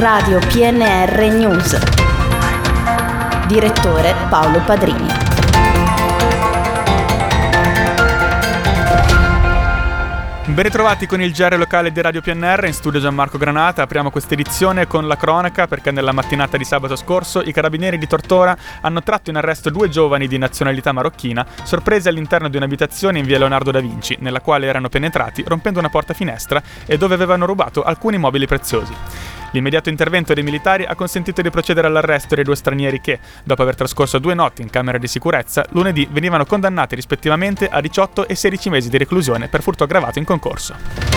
Radio PNR News. Direttore Paolo Padrini. Ben ritrovati con il GR locale di Radio PNR, in studio Gianmarco Granata. Apriamo questa edizione con la cronaca perché nella mattinata di sabato scorso i carabinieri di Tortora hanno tratto in arresto due giovani di nazionalità marocchina sorpresi all'interno di un'abitazione in via Leonardo da Vinci, nella quale erano penetrati rompendo una porta finestra e dove avevano rubato alcuni mobili preziosi. L'immediato intervento dei militari ha consentito di procedere all'arresto dei due stranieri che, dopo aver trascorso due notti in camera di sicurezza, lunedì venivano condannati rispettivamente a 18 e 16 mesi di reclusione per furto aggravato in concorso.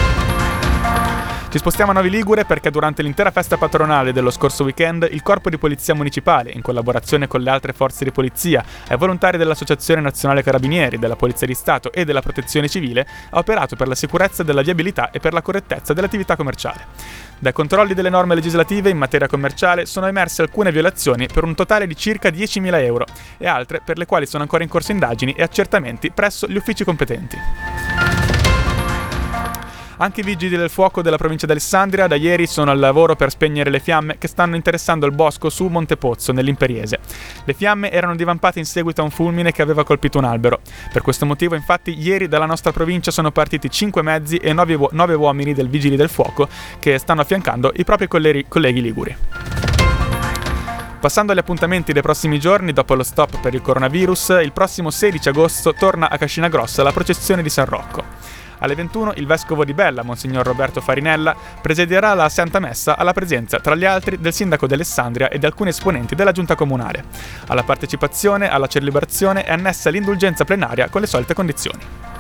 Ci spostiamo a Novi Ligure perché durante l'intera festa patronale dello scorso weekend il Corpo di Polizia Municipale, in collaborazione con le altre forze di polizia e volontari dell'Associazione Nazionale Carabinieri, della Polizia di Stato e della Protezione Civile, ha operato per la sicurezza della viabilità e per la correttezza dell'attività commerciale. Dai controlli delle norme legislative in materia commerciale sono emerse alcune violazioni per un totale di circa 10.000 euro e altre per le quali sono ancora in corso indagini e accertamenti presso gli uffici competenti. Anche i vigili del fuoco della provincia di Alessandria da ieri sono al lavoro per spegnere le fiamme che stanno interessando il bosco su Montepozzo, nell'Imperiese. Le fiamme erano divampate in seguito a un fulmine che aveva colpito un albero. Per questo motivo, infatti, ieri dalla nostra provincia sono partiti 5 mezzi e 9, uo- 9 uomini del vigili del fuoco che stanno affiancando i propri colleghi, colleghi liguri. Passando agli appuntamenti dei prossimi giorni, dopo lo stop per il coronavirus, il prossimo 16 agosto torna a Cascina Grossa la processione di San Rocco. Alle 21 il vescovo di Bella, Monsignor Roberto Farinella, presiederà la Santa Messa alla presenza, tra gli altri, del sindaco di Alessandria e di alcuni esponenti della giunta comunale. Alla partecipazione alla celebrazione è annessa l'indulgenza plenaria con le solite condizioni.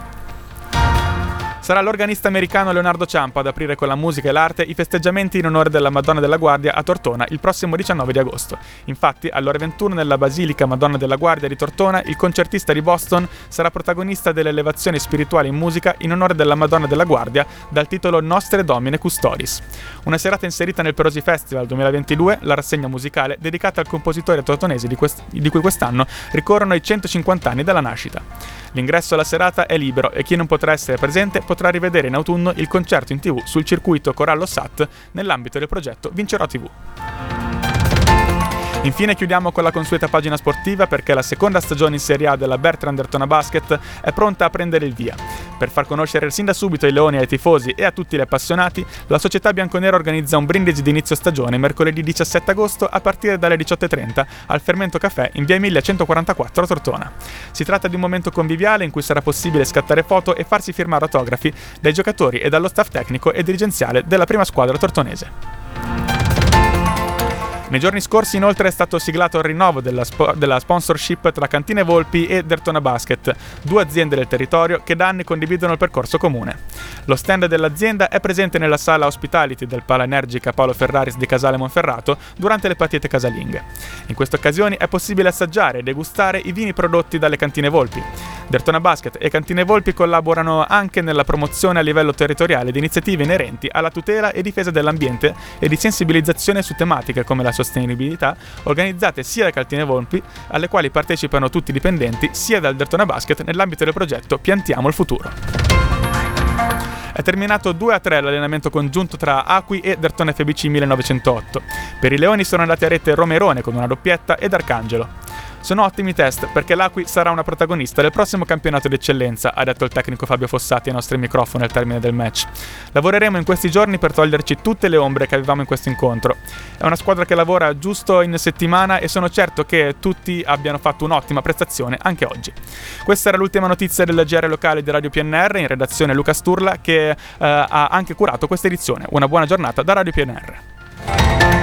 Sarà l'organista americano Leonardo Ciampa ad aprire con la musica e l'arte i festeggiamenti in onore della Madonna della Guardia a Tortona il prossimo 19 di agosto. Infatti, all'ora 21 nella Basilica Madonna della Guardia di Tortona, il concertista di Boston sarà protagonista delle elevazioni spirituali in musica in onore della Madonna della Guardia dal titolo Nostre Domine Custoris. Una serata inserita nel Perosi Festival 2022, la rassegna musicale dedicata al compositore tortonese di, quest- di cui quest'anno ricorrono i 150 anni dalla nascita. L'ingresso alla serata è libero e chi non potrà essere presente potrà rivedere in autunno il concerto in tv sul circuito Corallo Sat nell'ambito del progetto Vincerò TV. Infine chiudiamo con la consueta pagina sportiva perché la seconda stagione in Serie A della Bertrand Dertona Basket è pronta a prendere il via. Per far conoscere sin da subito i leoni ai tifosi e a tutti gli appassionati, la società bianconera organizza un brindisi di inizio stagione mercoledì 17 agosto a partire dalle 18.30 al Fermento Caffè in via Emilia 144 a Tortona. Si tratta di un momento conviviale in cui sarà possibile scattare foto e farsi firmare autografi dai giocatori e dallo staff tecnico e dirigenziale della prima squadra tortonese. Nei giorni scorsi inoltre è stato siglato il rinnovo della, spo- della, sponsorship tra Cantine Volpi e Dertona Basket, due aziende del territorio che da anni condividono il percorso comune. Lo stand dell'azienda è presente nella sala hospitality del Pala Energica Paolo Ferraris di Casale Monferrato durante le partite casalinghe. In queste occasioni è possibile assaggiare e degustare i vini prodotti dalle Cantine Volpi. Dertona Basket e Cantine Volpi collaborano anche nella promozione a livello territoriale di iniziative inerenti alla tutela e difesa dell'ambiente e di sensibilizzazione su tematiche come la sostenibilità, organizzate sia da Cantine Volpi, alle quali partecipano tutti i dipendenti, sia dal Dertona Basket nell'ambito del progetto Piantiamo il futuro. È terminato 2-3 l'allenamento congiunto tra Acqui e Dertona FBC 1908. Per i Leoni sono andati a rete Romerone con una doppietta ed Arcangelo. Sono ottimi test perché l'Acqui sarà una protagonista del prossimo campionato d'eccellenza, ha detto il tecnico Fabio Fossati ai nostri microfoni al termine del match. Lavoreremo in questi giorni per toglierci tutte le ombre che avevamo in questo incontro. È una squadra che lavora giusto in settimana e sono certo che tutti abbiano fatto un'ottima prestazione anche oggi. Questa era l'ultima notizia del GR locale di Radio PNR, in redazione Luca Sturla che eh, ha anche curato questa edizione. Una buona giornata da Radio PNR.